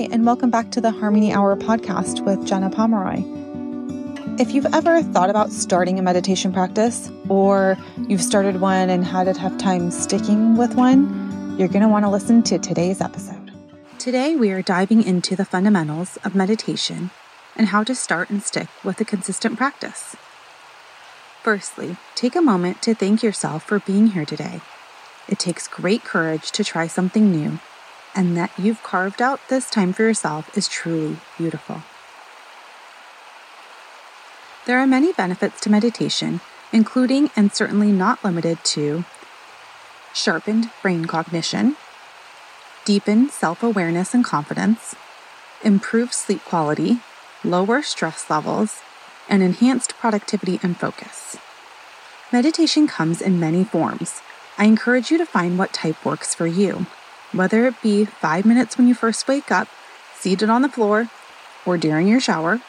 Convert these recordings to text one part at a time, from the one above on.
Hi, and welcome back to the Harmony Hour podcast with Jena Pomeroy. If you've ever thought about starting a meditation practice, or you've started one and had a tough time sticking with one, you're going to want to listen to today's episode. Today, we are diving into the fundamentals of meditation and how to start and stick with a consistent practice. Firstly, take a moment to thank yourself for being here today. It takes great courage to try something new and that you've carved out this time for yourself is truly beautiful. There are many benefits to meditation, including and certainly not limited to sharpened brain cognition, deepened self awareness and confidence, improved sleep quality, lower stress levels, and enhanced productivity and focus. Meditation comes in many forms. I encourage you to find what type works for you whether it be five minutes when you first wake up, seated on the floor, or during your shower,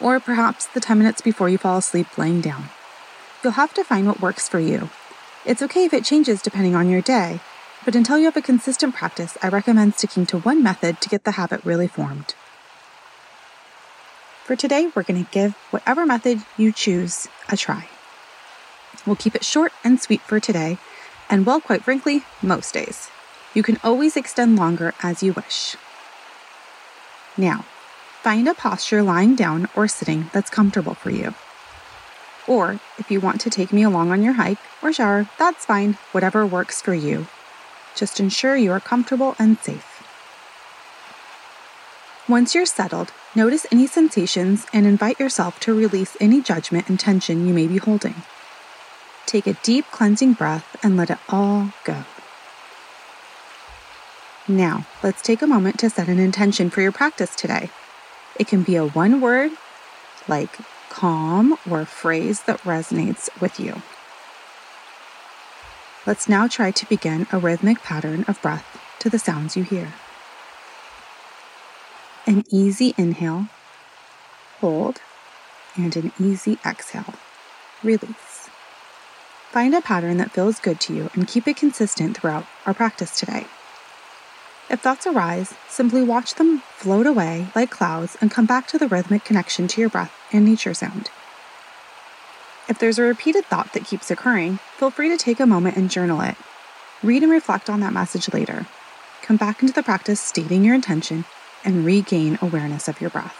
or perhaps the 10 minutes before you fall asleep laying down. You'll have to find what works for you. It's okay if it changes depending on your day, but until you have a consistent practice, I recommend sticking to one method to get the habit really formed. For today, we're going to give whatever method you choose a try. We'll keep it short and sweet for today, and well, quite frankly, most days. You can always extend longer as you wish. Now, find a posture lying down or sitting that's comfortable for you. Or if you want to take me along on your hike or shower, that's fine, whatever works for you. Just ensure you are comfortable and safe. Once you're settled, notice any sensations and invite yourself to release any judgment and tension you may be holding. Take a deep cleansing breath and let it all go. Now, let's take a moment to set an intention for your practice today. It can be a one word, like calm, or phrase that resonates with you. Let's now try to begin a rhythmic pattern of breath to the sounds you hear. An easy inhale, hold, and an easy exhale, release. Find a pattern that feels good to you and keep it consistent throughout our practice today. If thoughts arise, simply watch them float away like clouds and come back to the rhythmic connection to your breath and nature sound. If there's a repeated thought that keeps occurring, feel free to take a moment and journal it. Read and reflect on that message later. Come back into the practice stating your intention and regain awareness of your breath.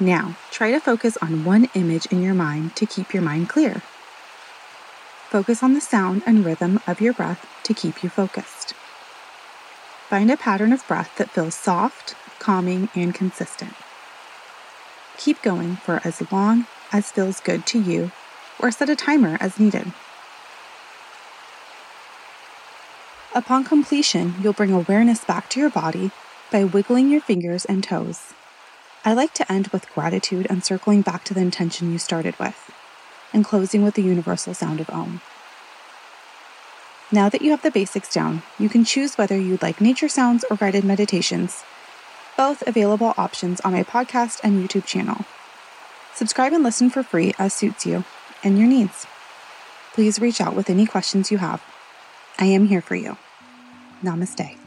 Now, try to focus on one image in your mind to keep your mind clear. Focus on the sound and rhythm of your breath to keep you focused. Find a pattern of breath that feels soft, calming, and consistent. Keep going for as long as feels good to you, or set a timer as needed. Upon completion, you'll bring awareness back to your body by wiggling your fingers and toes. I like to end with gratitude and circling back to the intention you started with and closing with the universal sound of Om. Now that you have the basics down, you can choose whether you'd like nature sounds or guided meditations, both available options on my podcast and YouTube channel. Subscribe and listen for free as suits you and your needs. Please reach out with any questions you have. I am here for you. Namaste.